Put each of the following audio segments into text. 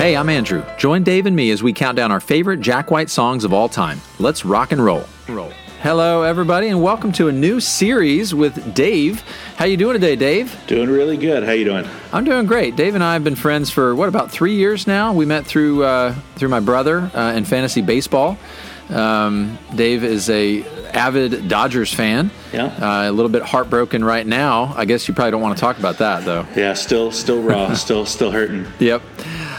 Hey, I'm Andrew. Join Dave and me as we count down our favorite Jack White songs of all time. Let's rock and roll. Roll. Hello, everybody, and welcome to a new series with Dave. How you doing today, Dave? Doing really good. How you doing? I'm doing great. Dave and I have been friends for what about three years now. We met through uh, through my brother uh, in fantasy baseball. Um, Dave is a avid Dodgers fan. Yeah. Uh, a little bit heartbroken right now. I guess you probably don't want to talk about that though. Yeah, still still raw, still still hurting. Yep.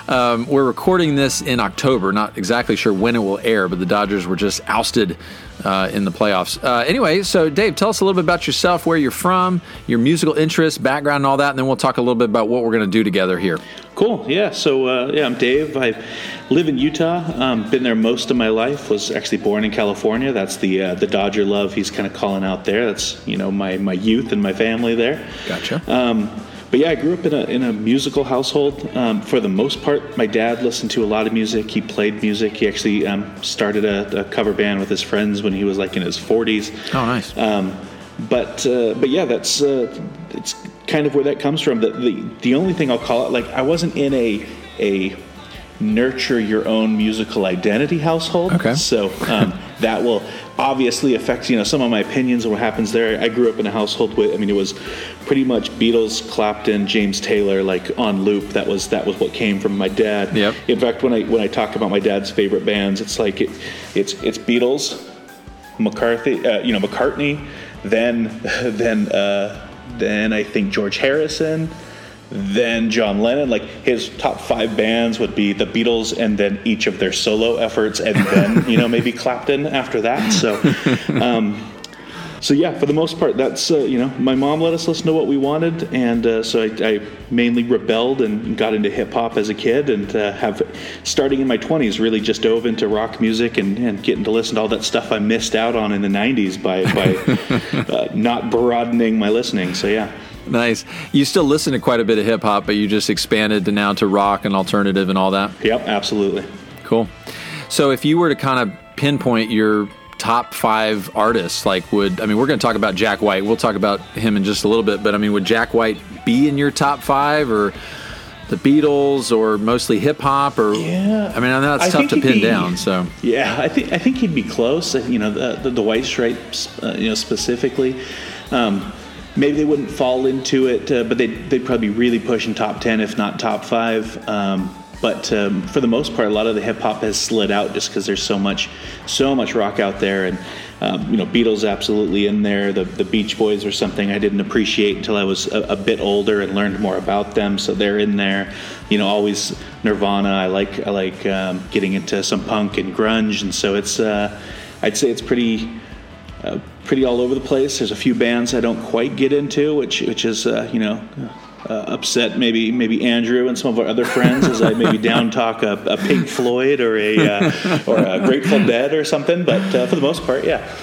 Um, we're recording this in October. Not exactly sure when it will air, but the Dodgers were just ousted uh, in the playoffs. Uh, anyway, so Dave, tell us a little bit about yourself, where you're from, your musical interests, background, and all that, and then we'll talk a little bit about what we're going to do together here. Cool. Yeah. So uh, yeah, I'm Dave. I live in Utah. Um, been there most of my life. Was actually born in California. That's the uh, the Dodger love. He's kind of calling out there. That's you know my my youth and my family there. Gotcha. Um, but yeah, I grew up in a, in a musical household. Um, for the most part, my dad listened to a lot of music. He played music. He actually um, started a, a cover band with his friends when he was like in his 40s. oh, nice. Um, but uh, but yeah, that's uh, it's kind of where that comes from. The, the the only thing I'll call it like I wasn't in a a nurture your own musical identity household. Okay. So um, that will obviously affect you know some of my opinions on what happens there. I grew up in a household with I mean it was pretty much Beatles, Clapton, James Taylor like on loop. That was that was what came from my dad. Yep. In fact, when I when I talk about my dad's favorite bands, it's like it, it's it's Beatles, McCarthy, uh, you know McCartney, then then uh, then I think George Harrison, then John Lennon. Like his top five bands would be the Beatles, and then each of their solo efforts, and then you know maybe Clapton after that. So. Um, so yeah, for the most part, that's uh, you know, my mom let us listen to what we wanted, and uh, so I, I mainly rebelled and got into hip hop as a kid, and uh, have starting in my twenties really just dove into rock music and, and getting to listen to all that stuff I missed out on in the '90s by by uh, not broadening my listening. So yeah. Nice. You still listen to quite a bit of hip hop, but you just expanded to now to rock and alternative and all that. Yep, absolutely. Cool. So if you were to kind of pinpoint your top five artists, like would I mean we're going to talk about Jack White. We'll talk about him in just a little bit, but I mean would Jack White be in your top five or the Beatles or mostly hip hop or Yeah. I mean I know it's I tough to pin be- down. So Yeah, I think I think he'd be close. You know, the the, the White Stripes, uh, you know, specifically. Um, maybe they wouldn't fall into it, uh, but they'd they'd probably be really pushing top ten, if not top five. Um, but um, for the most part, a lot of the hip hop has slid out just because there's so much, so much rock out there, and um, you know, Beatles absolutely in there. The the Beach Boys are something I didn't appreciate until I was a, a bit older and learned more about them. So they're in there. You know, always Nirvana. I like I like um, getting into some punk and grunge, and so it's uh, I'd say it's pretty uh, pretty all over the place. There's a few bands I don't quite get into, which which is uh, you know uh, upset maybe maybe Andrew and some of our other friends as I maybe down talk a, a Pink Floyd or a uh, or a Grateful Dead or something. But uh, for the most part, yeah.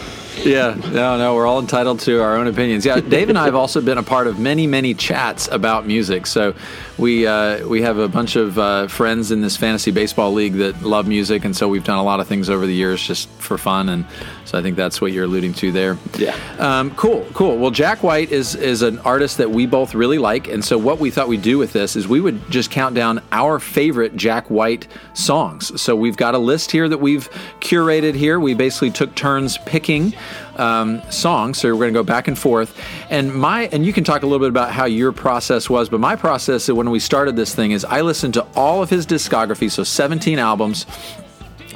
Yeah, no, no, we're all entitled to our own opinions. Yeah, Dave and I have also been a part of many, many chats about music. So we uh, we have a bunch of uh, friends in this fantasy baseball league that love music, and so we've done a lot of things over the years just for fun. And so I think that's what you're alluding to there. Yeah. Um, cool, cool. Well, Jack White is is an artist that we both really like, and so what we thought we'd do with this is we would just count down our favorite Jack White songs. So we've got a list here that we've curated here. We basically took turns picking um, songs, so we're going to go back and forth. And my and you can talk a little bit about how your process was, but my process when we started this thing is I listened to all of his discography, so 17 albums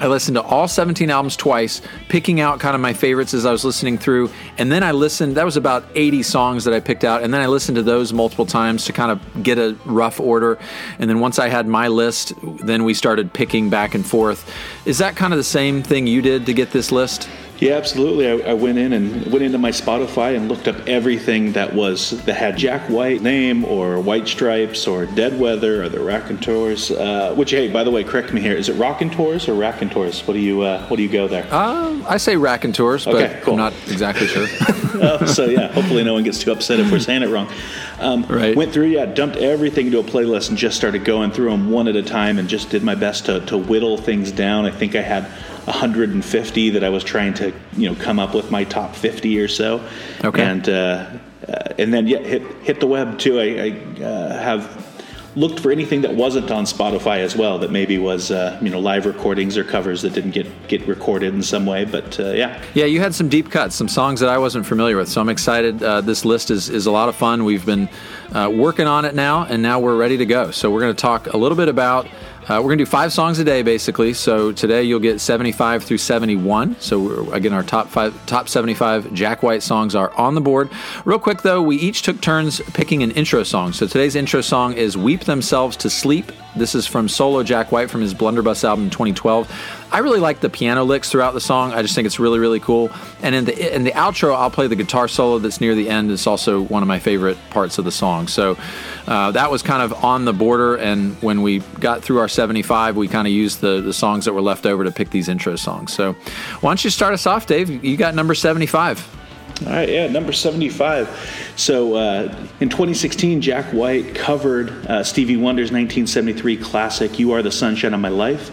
I listened to all 17 albums twice, picking out kind of my favorites as I was listening through. And then I listened, that was about 80 songs that I picked out. And then I listened to those multiple times to kind of get a rough order. And then once I had my list, then we started picking back and forth. Is that kind of the same thing you did to get this list? Yeah, absolutely. I, I, went in and went into my Spotify and looked up everything that was that had Jack White name or White Stripes or Dead Weather or the Raconteurs. Uh, which, hey, by the way, correct me here. Is it Raconteurs or Raconteurs? What do you uh, What do you go there? Uh, I say Raconteurs, but Okay, cool. I'm not exactly sure. Uh, so yeah, hopefully no one gets too upset if we're saying it wrong. Um, Right. Went through, yeah, dumped everything into a playlist and just started going through them one at a time and just did my best to, to whittle things down. I think I had 150 that I was trying to, you know, come up with my top 50 or so. Okay. And uh, uh, and then yeah, hit hit the web too. I, I uh, have looked for anything that wasn't on Spotify as well that maybe was uh, you know live recordings or covers that didn't get get recorded in some way. But uh, yeah, Yeah, you had some deep cuts, some songs that I wasn't familiar with. So I'm excited. Uh, this list is, is a lot of fun. We've been uh, working on it now, and now we're ready to go. So we're going to talk a little bit about. Uh, we're going to do five songs a day, basically. So today you'll get 75 through 71. So again, our top five, top 75 Jack White songs are on the board. Real quick though, we each took turns picking an intro song. So today's intro song is "Weep Themselves to Sleep." This is from solo Jack White from his Blunderbuss album 2012. I really like the piano licks throughout the song. I just think it's really, really cool. And in the in the outro, I'll play the guitar solo that's near the end. It's also one of my favorite parts of the song. So uh, that was kind of on the border. And when we got through our 75, we kind of used the the songs that were left over to pick these intro songs. So why don't you start us off, Dave? You got number 75. All right, yeah, number 75. So uh, in 2016, Jack White covered uh, Stevie Wonder's 1973 classic, You Are the Sunshine of My Life.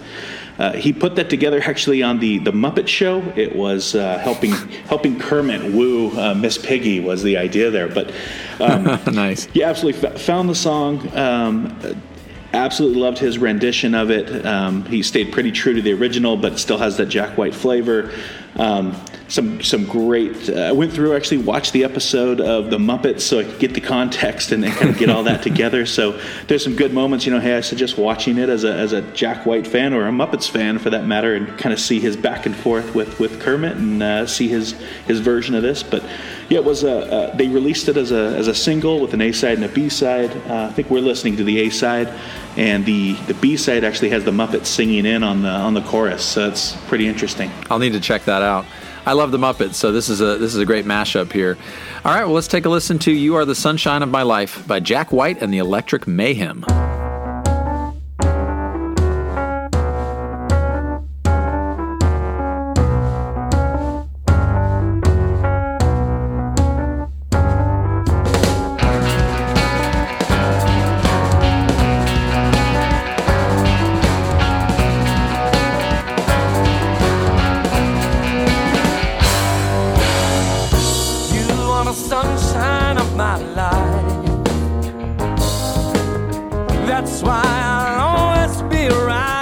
Uh, he put that together actually on the, the Muppet Show. It was uh, helping helping Kermit woo uh, Miss Piggy was the idea there. But um, nice. yeah, absolutely f- found the song. Um, absolutely loved his rendition of it. Um, he stayed pretty true to the original, but still has that Jack White flavor. Um, some some great. Uh, I went through actually watched the episode of the Muppets so I could get the context and, and kind of get all that together. So there's some good moments. You know, hey, I suggest watching it as a as a Jack White fan or a Muppets fan for that matter, and kind of see his back and forth with with Kermit and uh, see his his version of this. But yeah, it was a. Uh, they released it as a as a single with an A side and a B side. Uh, I think we're listening to the A side, and the the B side actually has the Muppets singing in on the on the chorus. So it's pretty interesting. I'll need to check that out. I love the Muppets, so this is a this is a great mashup here. All right, well let's take a listen to "You Are the Sunshine of My Life" by Jack White and the Electric Mayhem. That's why I'll always be around.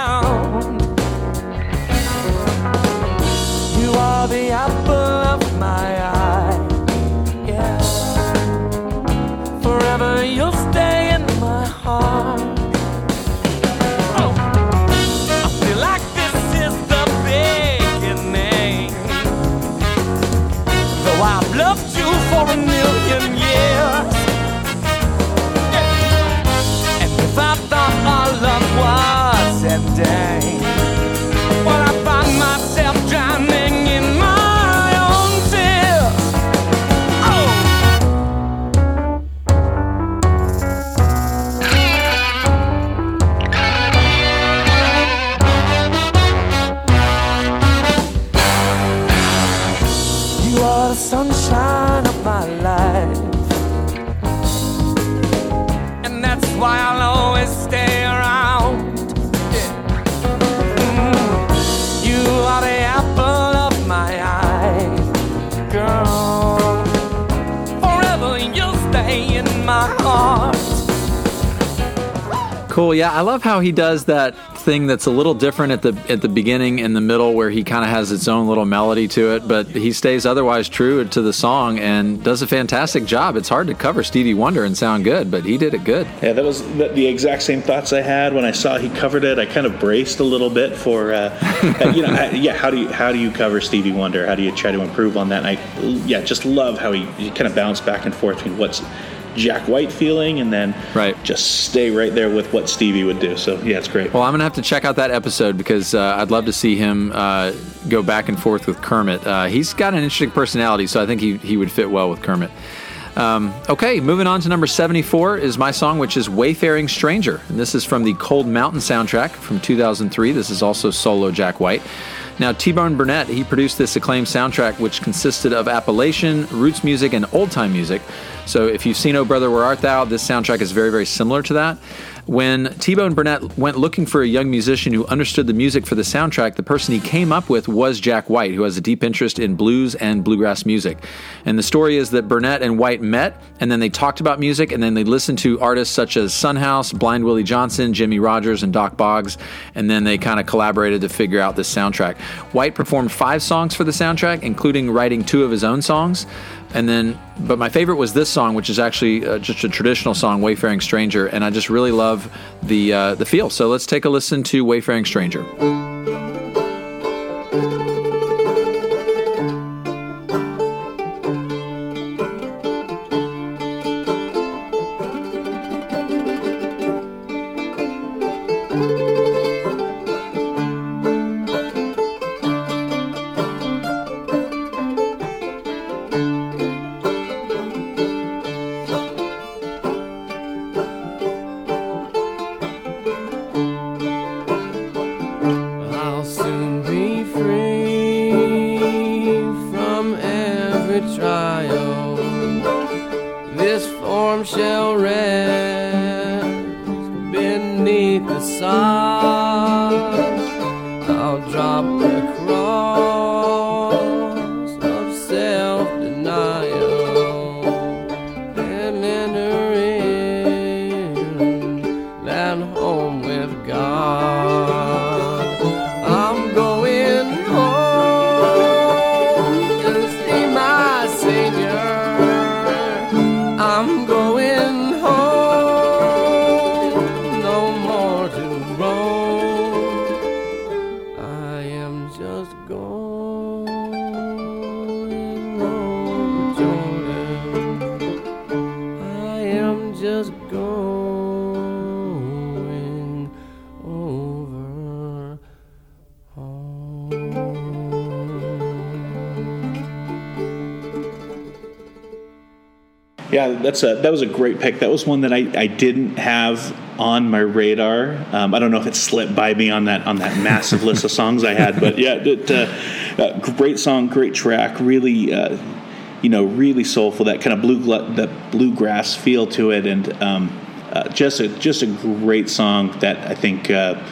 Cool. Yeah, I love how he does that thing that's a little different at the at the beginning and the middle where he kind of has its own little melody to it but he stays otherwise true to the song and does a fantastic job it's hard to cover stevie wonder and sound good but he did it good Yeah, that was the, the exact same thoughts I had when I saw he covered it. I kind of braced a little bit for, uh, uh, you know, I, yeah. How do you how do you cover Stevie Wonder? How do you try to improve on that? And I, yeah, just love how he, he kind of bounced back and forth between what's Jack White feeling and then Right. just stay right there with what Stevie would do. So yeah, it's great. well i'm gonna have to check out that episode because uh, i'd love to see him uh, go back and forth with kermit uh, he's got an interesting personality so i think he, he would fit well with kermit Um, okay, moving on to number 74 is my song, which is Wayfaring Stranger. And this is from the Cold Mountain soundtrack from 2003. This is also solo Jack White. Now, T Bone Burnett, he produced this acclaimed soundtrack, which consisted of Appalachian, roots music, and old time music. So, if you've seen Oh Brother, Where Art Thou, this soundtrack is very, very similar to that. When T Bone Burnett went looking for a young musician who understood the music for the soundtrack, the person he came up with was Jack White, who has a deep interest in blues and bluegrass music. And the story is that Burnett and White met, and then they talked about music, and then they listened to artists such as Son House, Blind Willie Johnson, Jimmy Rogers, and Dock Boggs, and then they kind of collaborated to figure out this soundtrack. White performed five songs for the soundtrack, including writing two of his own songs. And then, but my favorite was this song, which is actually uh, just a traditional song, "Wayfaring Stranger," and I just really love the uh, the feel. So let's take a listen to "Wayfaring Stranger." That's a that was a great pick. That was one that I, I didn't have on my radar. Um, I don't know if it slipped by me on that on that massive list of songs I had, but yeah, it, uh, uh, great song, great track, really, uh, you know, really soulful. That kind of blue that bluegrass feel to it, and um, uh, just a just a great song that I think. Uh,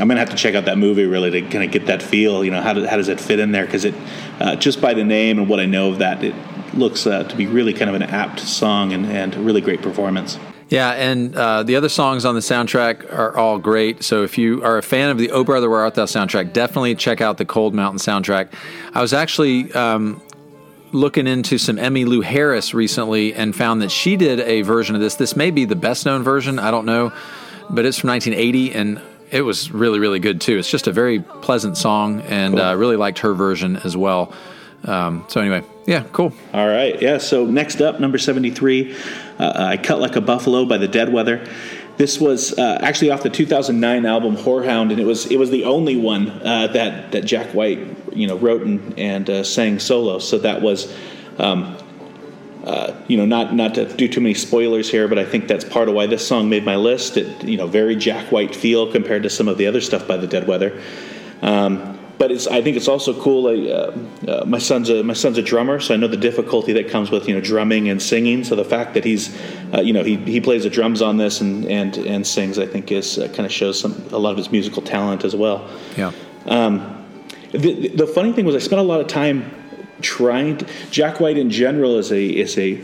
I'm gonna have to check out that movie really to kind of get that feel. You know, how, do, how does it fit in there? Because it, uh, just by the name and what I know of that, it looks uh, to be really kind of an apt song and, and a really great performance. Yeah, and uh, the other songs on the soundtrack are all great. So if you are a fan of the Oh Brother Where Art Thou soundtrack, definitely check out the Cold Mountain soundtrack. I was actually um, looking into some Emmylou Harris recently and found that she did a version of this. This may be the best known version, I don't know, but it's from 1980 and it was really, really good too. It's just a very pleasant song, and I uh, really liked her version as well. Um, so anyway, yeah, cool. All right, yeah. So next up, number seventy-three, uh, "I Cut Like a Buffalo" by the Dead Weather. This was uh, actually off the 2009 album Horehound, and it was it was the only one uh, that that Jack White you know wrote and, and uh, sang solo. So that was. Um, uh, you know, not not to do too many spoilers here, but I think that's part of why this song made my list. It, you know, very Jack White feel compared to some of the other stuff by the Dead Weather. Um, but it's, I think it's also cool. Uh, uh, my son's a my son's a drummer, so I know the difficulty that comes with you know drumming and singing. So the fact that he's, uh, you know, he, he plays the drums on this and and and sings, I think is uh, kind of shows some a lot of his musical talent as well. Yeah. Um, the, the funny thing was, I spent a lot of time trying to, Jack White in general is a is a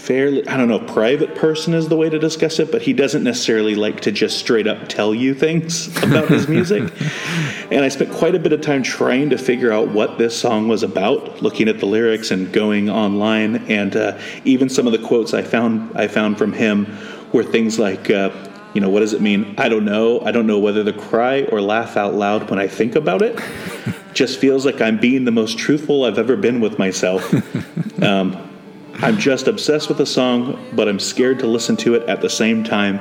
fairly I don't know private person is the way to discuss it, but he doesn't necessarily like to just straight up tell you things about his music. and I spent quite a bit of time trying to figure out what this song was about, looking at the lyrics and going online, and uh, even some of the quotes I found I found from him were things like. Uh, you know, what does it mean? I don't know. I don't know whether to cry or laugh out loud when I think about it. Just feels like I'm being the most truthful I've ever been with myself. Um, I'm just obsessed with the song, but I'm scared to listen to it at the same time.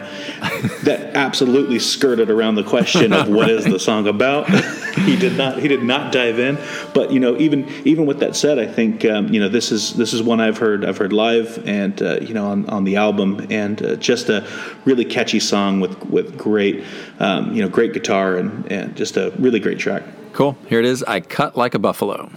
That absolutely skirted around the question of what right. is the song about. he did not. He did not dive in. But you know, even even with that said, I think um, you know this is this is one I've heard I've heard live and uh, you know on, on the album and uh, just a really catchy song with with great um, you know great guitar and and just a really great track. Cool. Here it is. I cut like a buffalo.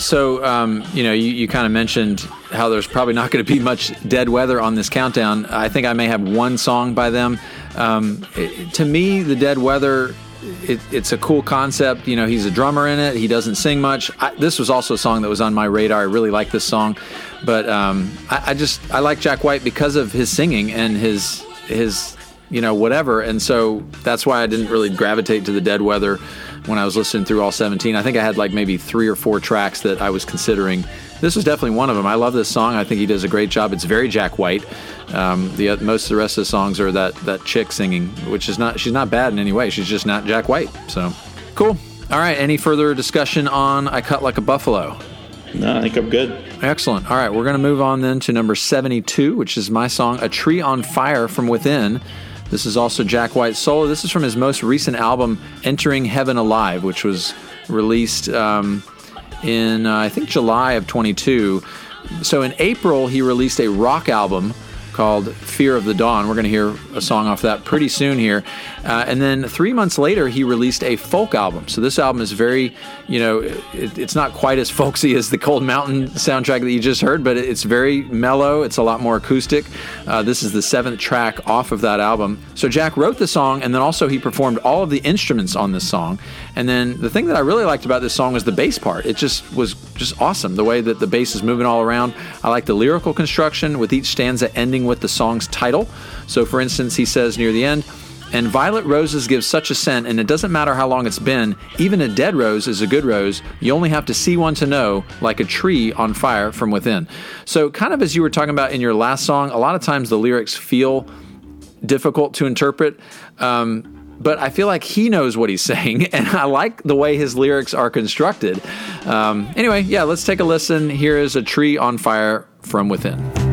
So um, you know, you, you kind of mentioned how there's probably not going to be much dead weather on this countdown. I think I may have one song by them. Um, it, to me, the dead weather. It, it's a cool concept. You know, he's a drummer in it. He doesn't sing much. I, this was also a song that was on my radar. I really like this song, but um, I, I just I like Jack White because of his singing and his his you know whatever. And so that's why I didn't really gravitate to the dead weather when I was listening through all 17. I think I had like maybe three or four tracks that I was considering. This was definitely one of them. I love this song. I think he does a great job. It's very Jack White. Um, the most of the rest of the songs are that that chick singing, which is not she's not bad in any way. She's just not Jack White. So cool. All right. Any further discussion on "I Cut Like a Buffalo"? No, I think I'm good. Excellent. All right, we're going to move on then to number 72, which is my song, A Tree on Fire from Within. This is also Jack White's solo. This is from his most recent album, Entering Heaven Alive, which was released um, in, uh, I think, July of 22. So in April, he released a rock album called Fear of the Dawn. We're going to hear a song off that pretty soon here. Uh, and then three months later, he released a folk album. So this album is very, you know, it, it's not quite as folksy as the Cold Mountain soundtrack that you just heard, but it's very mellow. It's a lot more acoustic. Uh, this is the seventh track off of that album. So Jack wrote the song, and then also he performed all of the instruments on this song. And then the thing that I really liked about this song was the bass part. It just was just awesome the way that the bass is moving all around. I like the lyrical construction with each stanza ending with the song's title. So, for instance, he says near the end, and violet roses give such a scent, and it doesn't matter how long it's been, even a dead rose is a good rose. You only have to see one to know, like a tree on fire from within. So, kind of as you were talking about in your last song, a lot of times the lyrics feel difficult to interpret. Um, but I feel like he knows what he's saying, and I like the way his lyrics are constructed. Um, anyway, yeah, let's take a listen. Here is A Tree on Fire from Within.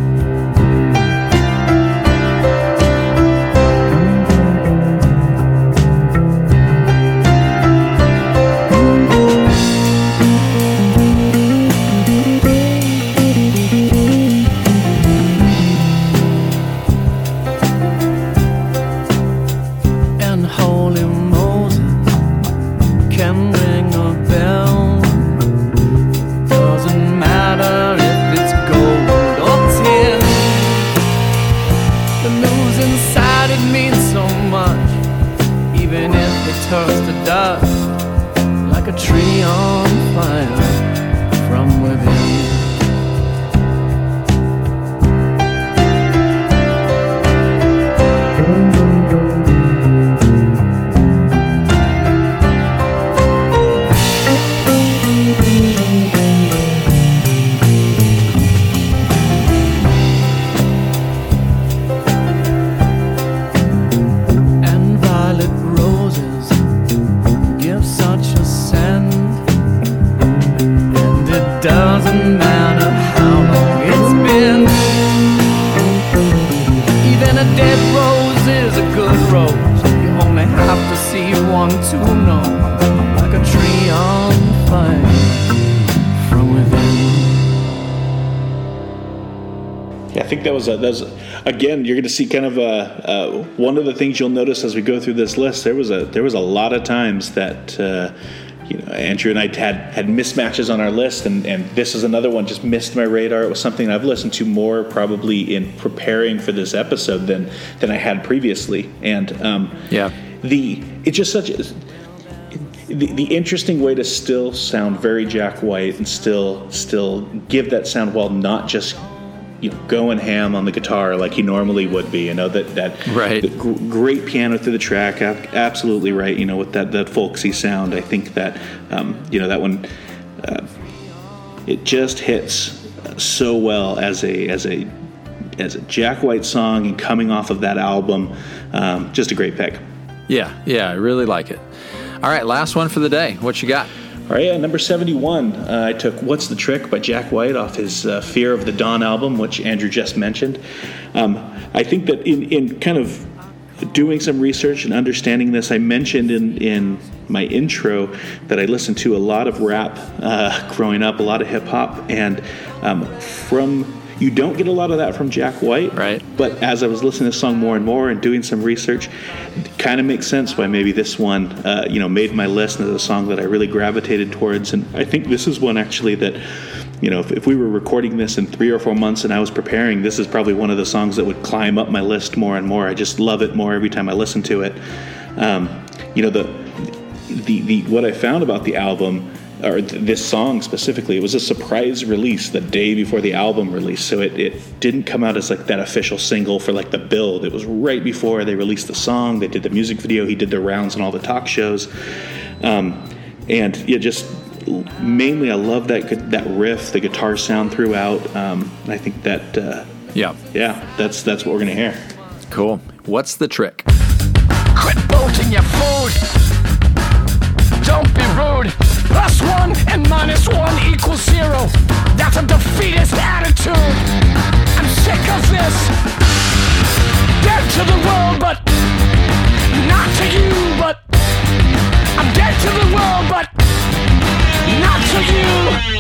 A, that again. You're going to see kind of a, uh, one of the things you'll notice as we go through this list. There was a there was a lot of times that uh, you know Andrew and I had had mismatches on our list, and and this is another one just missed my radar. It was something I've listened to more probably in preparing for this episode than than I had previously, and um, Yeah. the it's just such a the, the interesting way to still sound very Jack White and still still give that sound while not just you know going ham on the guitar like he normally would be. You know that that Right. gr- great piano through the track. Absolutely right. You know with that that folksy sound. I think that um, you know that one. Uh, it just hits so well as a as a as a Jack White song and coming off of that album. Um, just a great pick. Yeah, yeah, I really like it. All right, last one for the day. What you got? All right, yeah, number 71. Uh, I took What's the Trick by Jack White off his uh, Fear of the Dawn album, which Andrew just mentioned. Um, I think that in, in kind of doing some research and understanding this, I mentioned in, in my intro that I listened to a lot of rap uh, growing up, a lot of hip hop, and um, from you don't get a lot of that from Jack White, Right. But as I was listening to the song more and more and doing some research, kind of makes sense why maybe this one, uh, you know, made my list and is a song that I really gravitated towards. And I think this is one actually that, you know, if, if we were recording this in three or four months and I was preparing, this is probably one of the songs that would climb up my list more and more. I just love it more every time I listen to it. Um, you know, the the the what I found about the album or th- this song specifically, it was a surprise release the day before the album release. So it, it didn't come out as like that official single for like the build. It was right before they released the song. They did the music video. He did the rounds and all the talk shows. Um, and yeah, just mainly I love that that riff, the guitar sound throughout. Um, and I think that uh, Yeah, yeah, that's that's what we're gonna hear. cool. What's the trick? Quit bolting your food. Don't be rude. Plus one and minus one equals zero. That's a defeatist attitude. I'm sick of this. Dead to the world, but not to you. But I'm dead to the world, but not to you.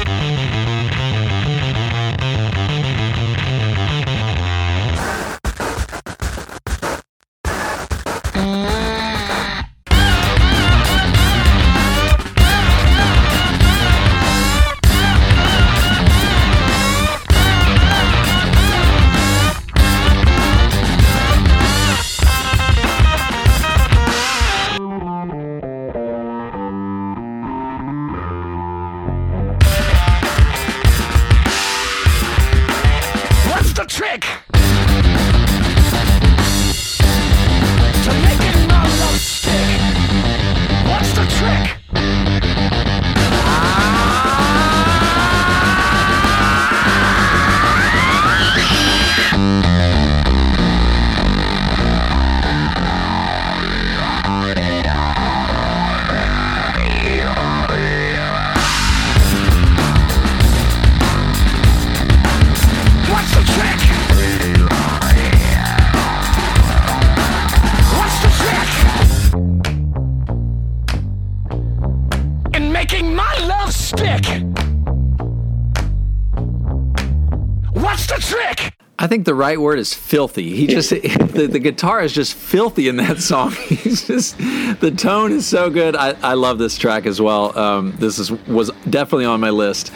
I think the right word is filthy. He just the, the guitar is just filthy in that song. He's just the tone is so good. I, I love this track as well. Um, this is was definitely on my list,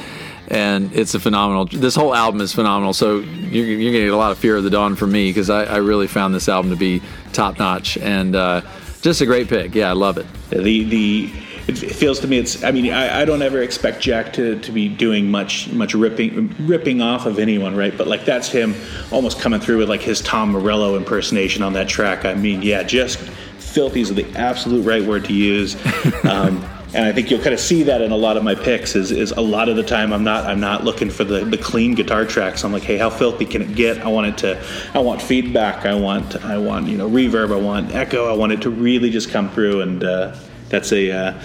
and it's a phenomenal. This whole album is phenomenal. So you're, you're gonna get a lot of Fear of the Dawn from me because I, I really found this album to be top notch and uh, just a great pick. Yeah, I love it. The the it feels to me it's i mean I, I, don't ever expect jack to, to be doing much much ripping ripping off of anyone right but like that's him almost coming through with like his tom morello impersonation on that track i mean yeah just filthy is the absolute right word to use um, and I think you'll kind of see that in a lot of my picks. Is, is a lot of the time I'm not I'm not looking for the, the clean guitar tracks. I'm like, hey, how filthy can it get? I want it to, I want feedback. I want I want you know reverb. I want echo. I want it to really just come through and uh, that's a uh,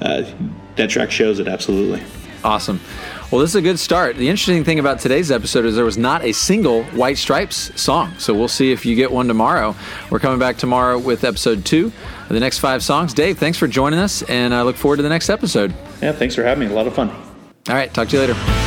uh, that track shows it absolutely. Awesome. Well, this is a good start. The interesting thing about today's episode is there was not a single White Stripes song. So we'll see if you get one tomorrow. We're coming back tomorrow with episode two of the next five songs. Dave, thanks for joining us, and I look forward to the next episode. Yeah, thanks for having me. A lot of fun. All right, talk to you later.